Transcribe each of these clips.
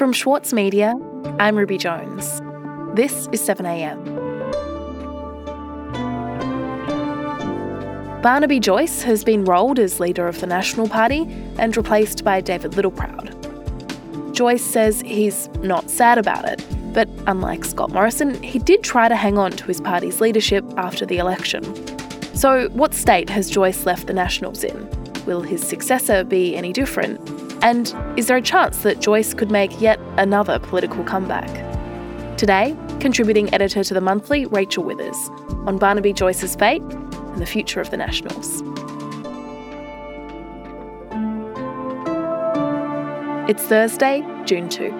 From Schwartz Media, I'm Ruby Jones. This is 7am. Barnaby Joyce has been rolled as leader of the National Party and replaced by David Littleproud. Joyce says he's not sad about it, but unlike Scott Morrison, he did try to hang on to his party's leadership after the election. So, what state has Joyce left the Nationals in? Will his successor be any different? And is there a chance that Joyce could make yet another political comeback? Today, contributing editor to the monthly, Rachel Withers, on Barnaby Joyce's fate and the future of the Nationals. It's Thursday, June 2.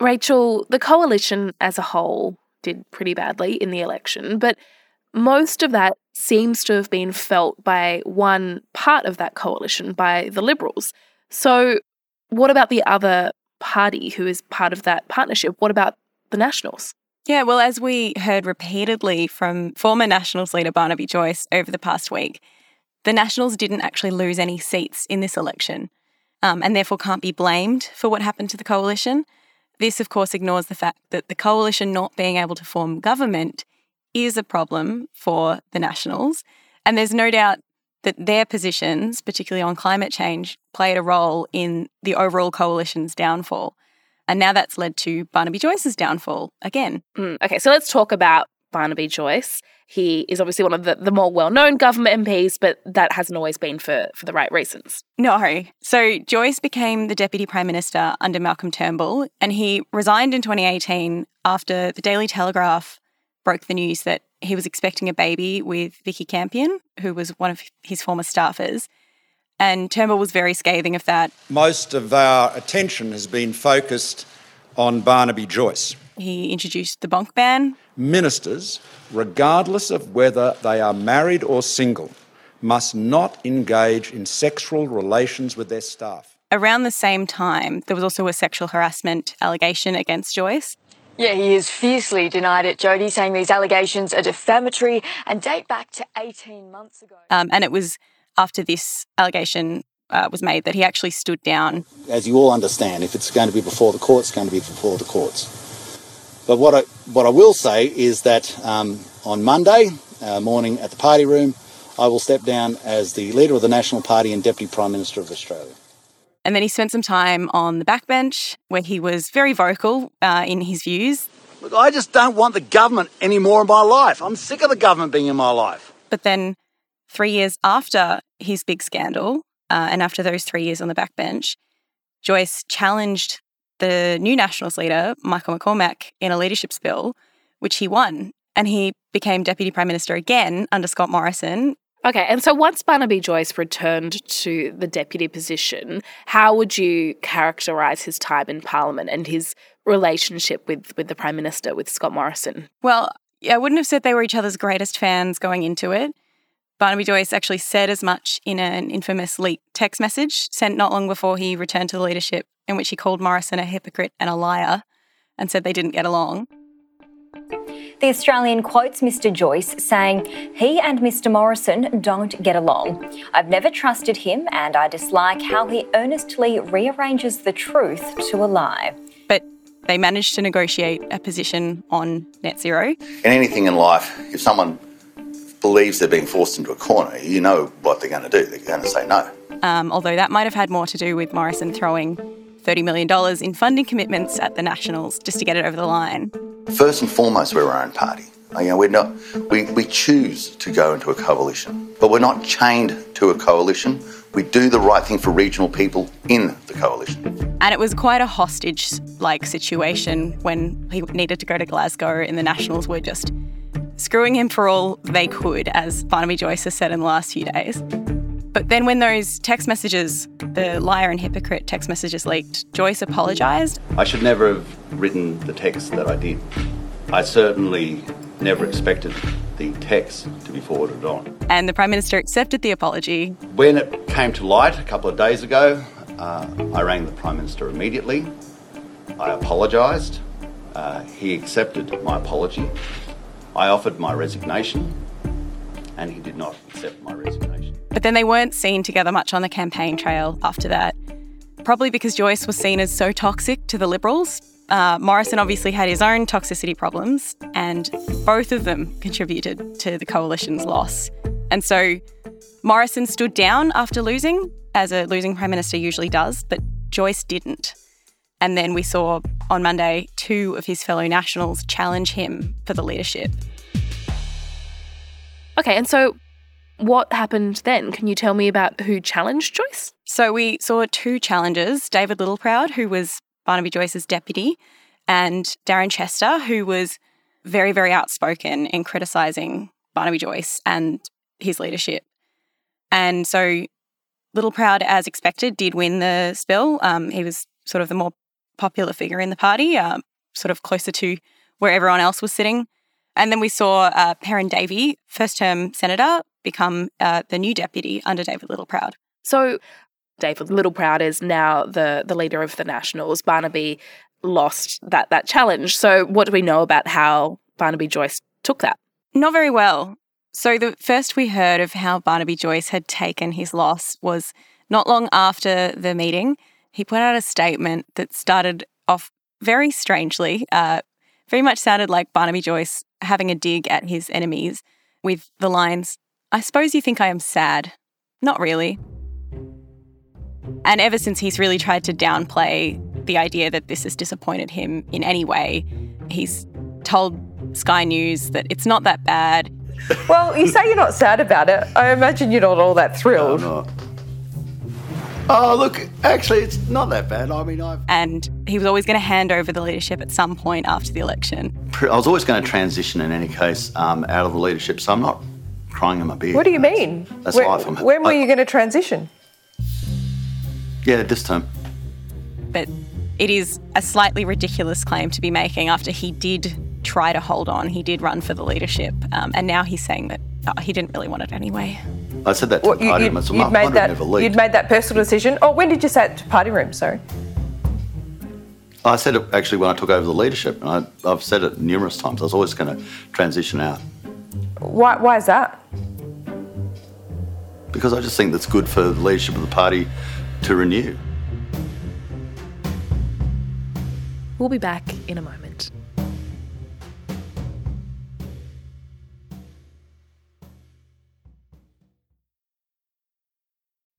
Rachel, the coalition as a whole did pretty badly in the election, but most of that seems to have been felt by one part of that coalition, by the Liberals. So, what about the other party who is part of that partnership? What about the Nationals? Yeah, well, as we heard repeatedly from former Nationals leader Barnaby Joyce over the past week, the Nationals didn't actually lose any seats in this election um, and therefore can't be blamed for what happened to the coalition. This, of course, ignores the fact that the coalition not being able to form government is a problem for the Nationals. And there's no doubt that their positions, particularly on climate change, played a role in the overall coalition's downfall. And now that's led to Barnaby Joyce's downfall again. Mm, okay, so let's talk about Barnaby Joyce. He is obviously one of the, the more well known government MPs, but that hasn't always been for, for the right reasons. No. So Joyce became the Deputy Prime Minister under Malcolm Turnbull, and he resigned in 2018 after the Daily Telegraph broke the news that he was expecting a baby with Vikki Campion, who was one of his former staffers. And Turnbull was very scathing of that. Most of our attention has been focused on Barnaby Joyce. He introduced the bonk ban. Ministers, regardless of whether they are married or single, must not engage in sexual relations with their staff. Around the same time, there was also a sexual harassment allegation against Joyce. Yeah, he has fiercely denied it, Jody, saying these allegations are defamatory and date back to 18 months ago. Um, and it was after this allegation uh, was made that he actually stood down. As you all understand, if it's going to be before the courts, it's going to be before the courts. But what I, what I will say is that um, on Monday uh, morning at the party room, I will step down as the leader of the National Party and Deputy Prime Minister of Australia. And then he spent some time on the backbench where he was very vocal uh, in his views. Look, I just don't want the government anymore in my life. I'm sick of the government being in my life. But then, three years after his big scandal, uh, and after those three years on the backbench, Joyce challenged the new Nationals leader, Michael McCormack, in a leadership spill, which he won. And he became Deputy Prime Minister again under Scott Morrison. Okay, and so once Barnaby Joyce returned to the deputy position, how would you characterise his time in Parliament and his relationship with, with the Prime Minister, with Scott Morrison? Well, I wouldn't have said they were each other's greatest fans going into it. Barnaby Joyce actually said as much in an infamous leaked text message sent not long before he returned to the leadership, in which he called Morrison a hypocrite and a liar and said they didn't get along. The Australian quotes Mr. Joyce saying, He and Mr. Morrison don't get along. I've never trusted him and I dislike how he earnestly rearranges the truth to a lie. But they managed to negotiate a position on net zero. In anything in life, if someone believes they're being forced into a corner, you know what they're going to do. They're going to say no. Um, although that might have had more to do with Morrison throwing $30 million in funding commitments at the Nationals just to get it over the line. First and foremost, we're our own party. You know, we're not, we, we choose to go into a coalition, but we're not chained to a coalition. We do the right thing for regional people in the coalition. And it was quite a hostage like situation when he needed to go to Glasgow and the Nationals were just screwing him for all they could, as Barnaby Joyce has said in the last few days. But then when those text messages, the liar and hypocrite text messages leaked, Joyce apologised. I should never have written the text that I did. I certainly never expected the text to be forwarded on. And the Prime Minister accepted the apology. When it came to light a couple of days ago, uh, I rang the Prime Minister immediately. I apologised. Uh, he accepted my apology. I offered my resignation and he did not accept my resignation. But then they weren't seen together much on the campaign trail after that, probably because Joyce was seen as so toxic to the Liberals. Uh, Morrison obviously had his own toxicity problems, and both of them contributed to the coalition's loss. And so Morrison stood down after losing, as a losing Prime Minister usually does, but Joyce didn't. And then we saw on Monday two of his fellow nationals challenge him for the leadership. Okay, and so what happened then? Can you tell me about who challenged Joyce? So we saw two challengers David Littleproud, who was Barnaby Joyce's deputy, and Darren Chester, who was very, very outspoken in criticising Barnaby Joyce and his leadership. And so Littleproud, as expected, did win the spill. Um, he was sort of the more popular figure in the party, um, sort of closer to where everyone else was sitting. And then we saw uh, Perrin Davey, first term senator, become uh, the new deputy under David Littleproud. So David Littleproud is now the, the leader of the Nationals. Barnaby lost that, that challenge. So what do we know about how Barnaby Joyce took that? Not very well. So the first we heard of how Barnaby Joyce had taken his loss was not long after the meeting. He put out a statement that started off very strangely, uh, very much sounded like Barnaby Joyce having a dig at his enemies with the lines, I suppose you think I am sad. Not really. And ever since he's really tried to downplay the idea that this has disappointed him in any way, he's told Sky News that it's not that bad. Well, you say you're not sad about it. I imagine you're not all that thrilled. No, I'm not. Oh, look, actually, it's not that bad. I mean, I've. And he was always going to hand over the leadership at some point after the election. I was always going to transition in any case um, out of the leadership, so I'm not crying in my beard. What do you mean? That's when, life. I'm, when were I- you going to transition? Yeah, this term. But it is a slightly ridiculous claim to be making after he did try to hold on. He did run for the leadership. Um, and now he's saying that oh, he didn't really want it anyway. I said that to What, the party you, room. I said, you'd "Mum, made I'd that. You'd made that personal decision. Oh, when did you say it to party room? Sorry. I said it actually when I took over the leadership, and I, I've said it numerous times. I was always going to transition out Why? Why is that? because I just think that's good for the leadership of the party to renew. We'll be back in a moment.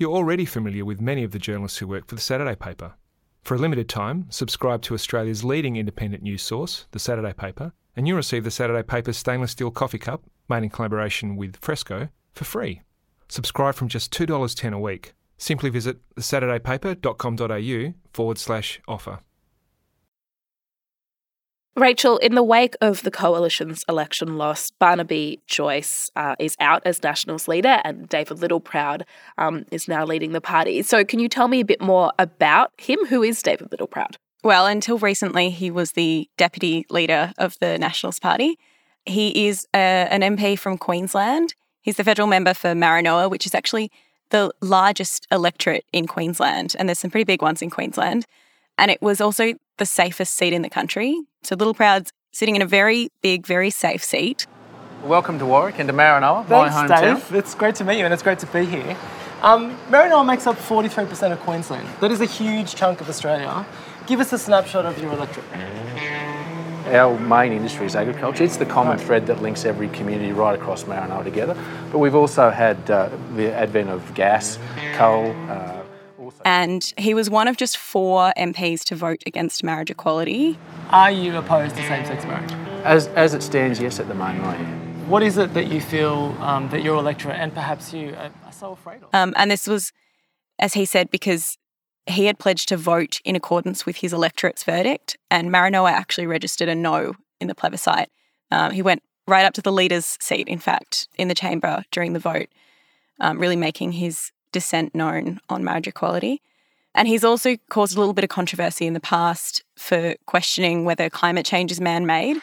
you're already familiar with many of the journalists who work for the Saturday paper. For a limited time, subscribe to Australia's leading independent news source, the Saturday paper, and you'll receive the Saturday paper's stainless steel coffee cup, made in collaboration with Fressko, for free. Subscribe from just $2.10 a week. Simply visit thesaturdaypaper.com.au forward slash offer. Rachel, in the wake of the coalition's election loss, Barnaby Joyce uh, is out as Nationals leader, and David Littleproud um, is now leading the party. So, can you tell me a bit more about him? Who is David Littleproud? Well, until recently, he was the deputy leader of the Nationals Party. He is a, an MP from Queensland. He's the federal member for Maranoa, which is actually the largest electorate in Queensland. And there's some pretty big ones in Queensland. And it was also the safest seat in the country. So Littleproud's sitting in a very big, very safe seat. Welcome to Warwick and to Maranoa, my Thanks, hometown. Dave. It's great to meet you and it's great to be here. Um, Maranoa makes up 43% of Queensland. That is a huge chunk of Australia. Give us a snapshot of your electorate. Our main industry is agriculture. It's the common thread that links every community right across Maranoa together. But we've also had uh, the advent of gas, coal. Uh, And he was one of just four MPs to vote against marriage equality. Are you opposed to same-sex marriage? as, as it stands, yes, at the moment I am. What is it that you feel um, that your electorate and perhaps you are, are so afraid of? Um, and this was, as he said, because he had pledged to vote in accordance with his electorate's verdict, and Maranoa actually registered a no in the plebiscite. Um, he went right up to the leader's seat, in fact, in the chamber during the vote, um, really making his dissent known on marriage equality. And he's also caused a little bit of controversy in the past for questioning whether climate change is man made.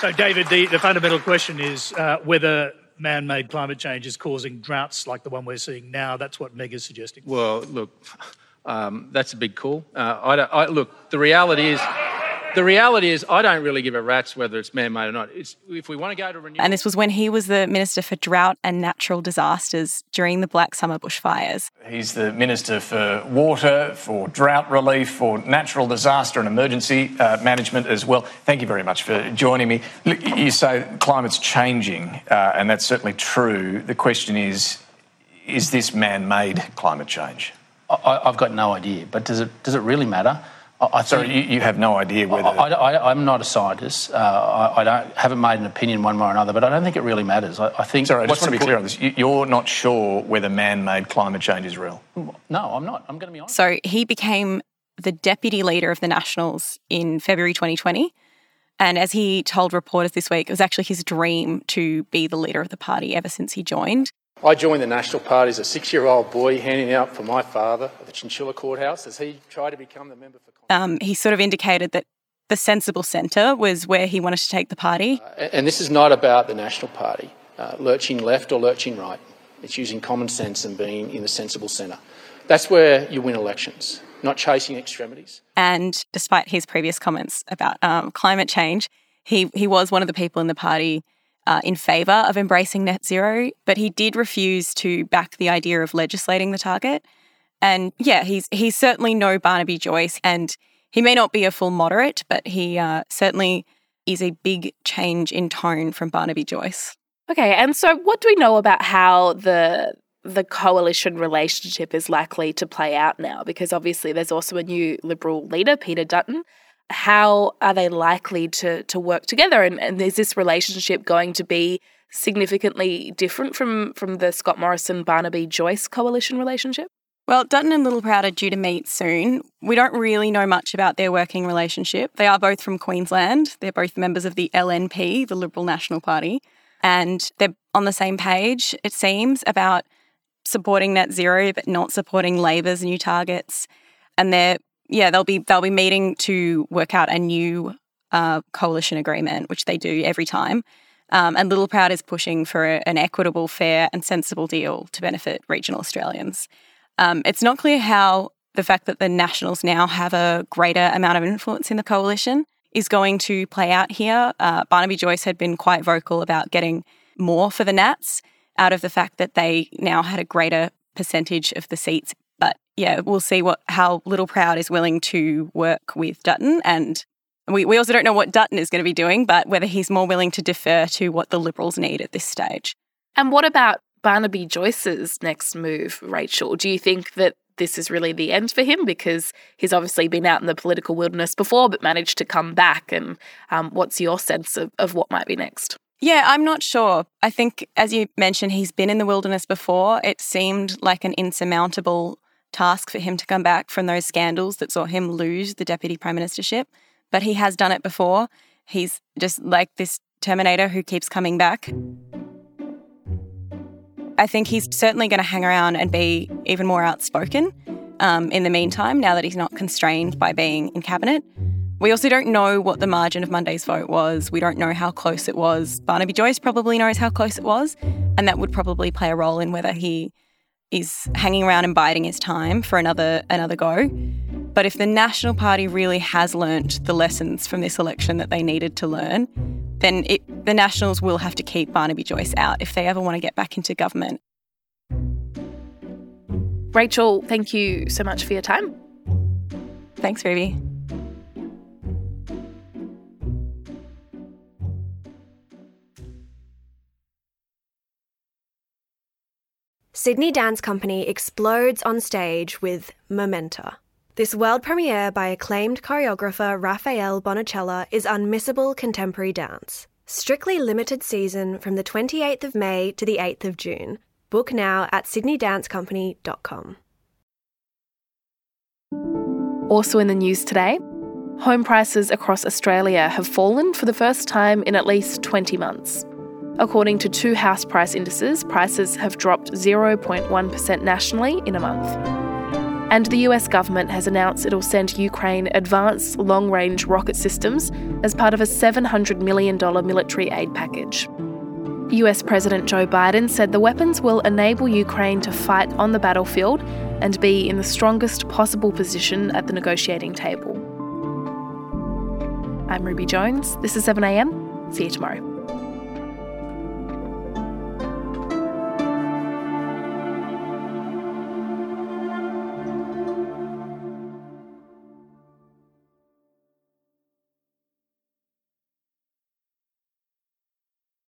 So, David, the, the fundamental question is uh, whether man made climate change is causing droughts like the one we're seeing now. That's what Meg is suggesting. Well, look, um, that's a big call. Uh, I, I, look, the reality is the reality is, I don't really give a rat's whether it's man-made or not. It's, if we want to go to renewable, and this was when he was the minister for drought and natural disasters during the Black Summer bushfires. He's the minister for water, for drought relief, for natural disaster and emergency uh, management as well. Thank you very much for joining me. You say climate's changing, uh, and that's certainly true. The question is, is this man-made climate change? I, I've got no idea, but does it does it really matter? I Sorry, you, you, have no idea whether. I, am not a scientist. Uh, I, I, don't haven't made an opinion one way or another, but I don't think it really matters. I, I think. Sorry, I just want to be clear on this. You're not sure whether man-made climate change is real. No, I'm not. I'm going to be honest. So he became the deputy leader of the Nationals in February 2020. And as he told reporters this week, it was actually his dream to be the leader of the party ever since he joined. I joined the National Party as a six year old boy, handing out for my father at the Chinchilla Courthouse as he tried to become the member for. Um, he sort of indicated that the sensible centre was where he wanted to take the party. Uh, and this is not about the National Party, uh, lurching left or lurching right. It's using common sense and being in the sensible centre. That's where you win elections, not chasing extremities. And despite his previous comments about um, climate change, he, he was one of the people in the party uh, in favour of embracing net zero, but he did refuse to back the idea of legislating the target. And yeah, he's he's certainly no Barnaby Joyce, and he may not be a full moderate, but he uh, certainly is a big change in tone from Barnaby Joyce. Okay, and so what do we know about how the the coalition relationship is likely to play out now? Because obviously there's also a new Liberal leader, Peter Dutton, how are they likely to to work together? And, and is this relationship going to be significantly different from from the Scott Morrison Barnaby Joyce coalition relationship? Well, Dutton and Littleproud are due to meet soon. We don't really know much about their working relationship. They are both from Queensland. They're both members of the LNP, the Liberal National Party, and they're on the same page, it seems, about supporting net zero but not supporting Labor's new targets. And they're yeah, they'll be they'll be meeting to work out a new uh, coalition agreement, which they do every time. Um, and Littleproud is pushing for a, an equitable, fair, and sensible deal to benefit regional Australians. Um, it's not clear how the fact that the Nationals now have a greater amount of influence in the coalition is going to play out here. Uh, Barnaby Joyce had been quite vocal about getting more for the Nats out of the fact that they now had a greater percentage of the seats yeah, we'll see what how Littleproud is willing to work with Dutton, and we, we also don't know what Dutton is going to be doing, but whether he's more willing to defer to what the Liberals need at this stage. And what about Barnaby Joyce's next move, Rachel? Do you think that this is really the end for him because he's obviously been out in the political wilderness before, but managed to come back? And um, what's your sense of, of what might be next? Yeah, I'm not sure. I think, as you mentioned, he's been in the wilderness before. It seemed like an insurmountable task for him to come back from those scandals that saw him lose the deputy prime ministership, but he has done it before. He's just like this Terminator who keeps coming back. I think he's certainly going to hang around and be even more outspoken um, in the meantime, now that he's not constrained by being in cabinet. We also don't know what the margin of Monday's vote was. We don't know how close it was. Barnaby Joyce probably knows how close it was, and that would probably play a role in whether he is hanging around and biding his time for another another go. But if the National Party really has learnt the lessons from this election that they needed to learn, then it, the Nationals will have to keep Barnaby Joyce out if they ever want to get back into government. Rachel, thank you so much for your time. Thanks, Ruby. Sydney Dance Company explodes on stage with Momenta. This world premiere by acclaimed choreographer Rafael Bonachela is unmissable contemporary dance. Strictly limited season from the 28th of May to the 8th of June. Book now at sydneydancecompany.com. Also in the news today, Home prices across Australia have fallen for the first time in at least 20 months. According to two house price indices, prices have dropped 0.1% nationally in a month. And the US government has announced it'll send Ukraine advanced long range rocket systems as part of a $700 million military aid package. US President Joe Biden said the weapons will enable Ukraine to fight on the battlefield and be in the strongest possible position at the negotiating table. I'm Ruby Jones. This is 7am. See you tomorrow.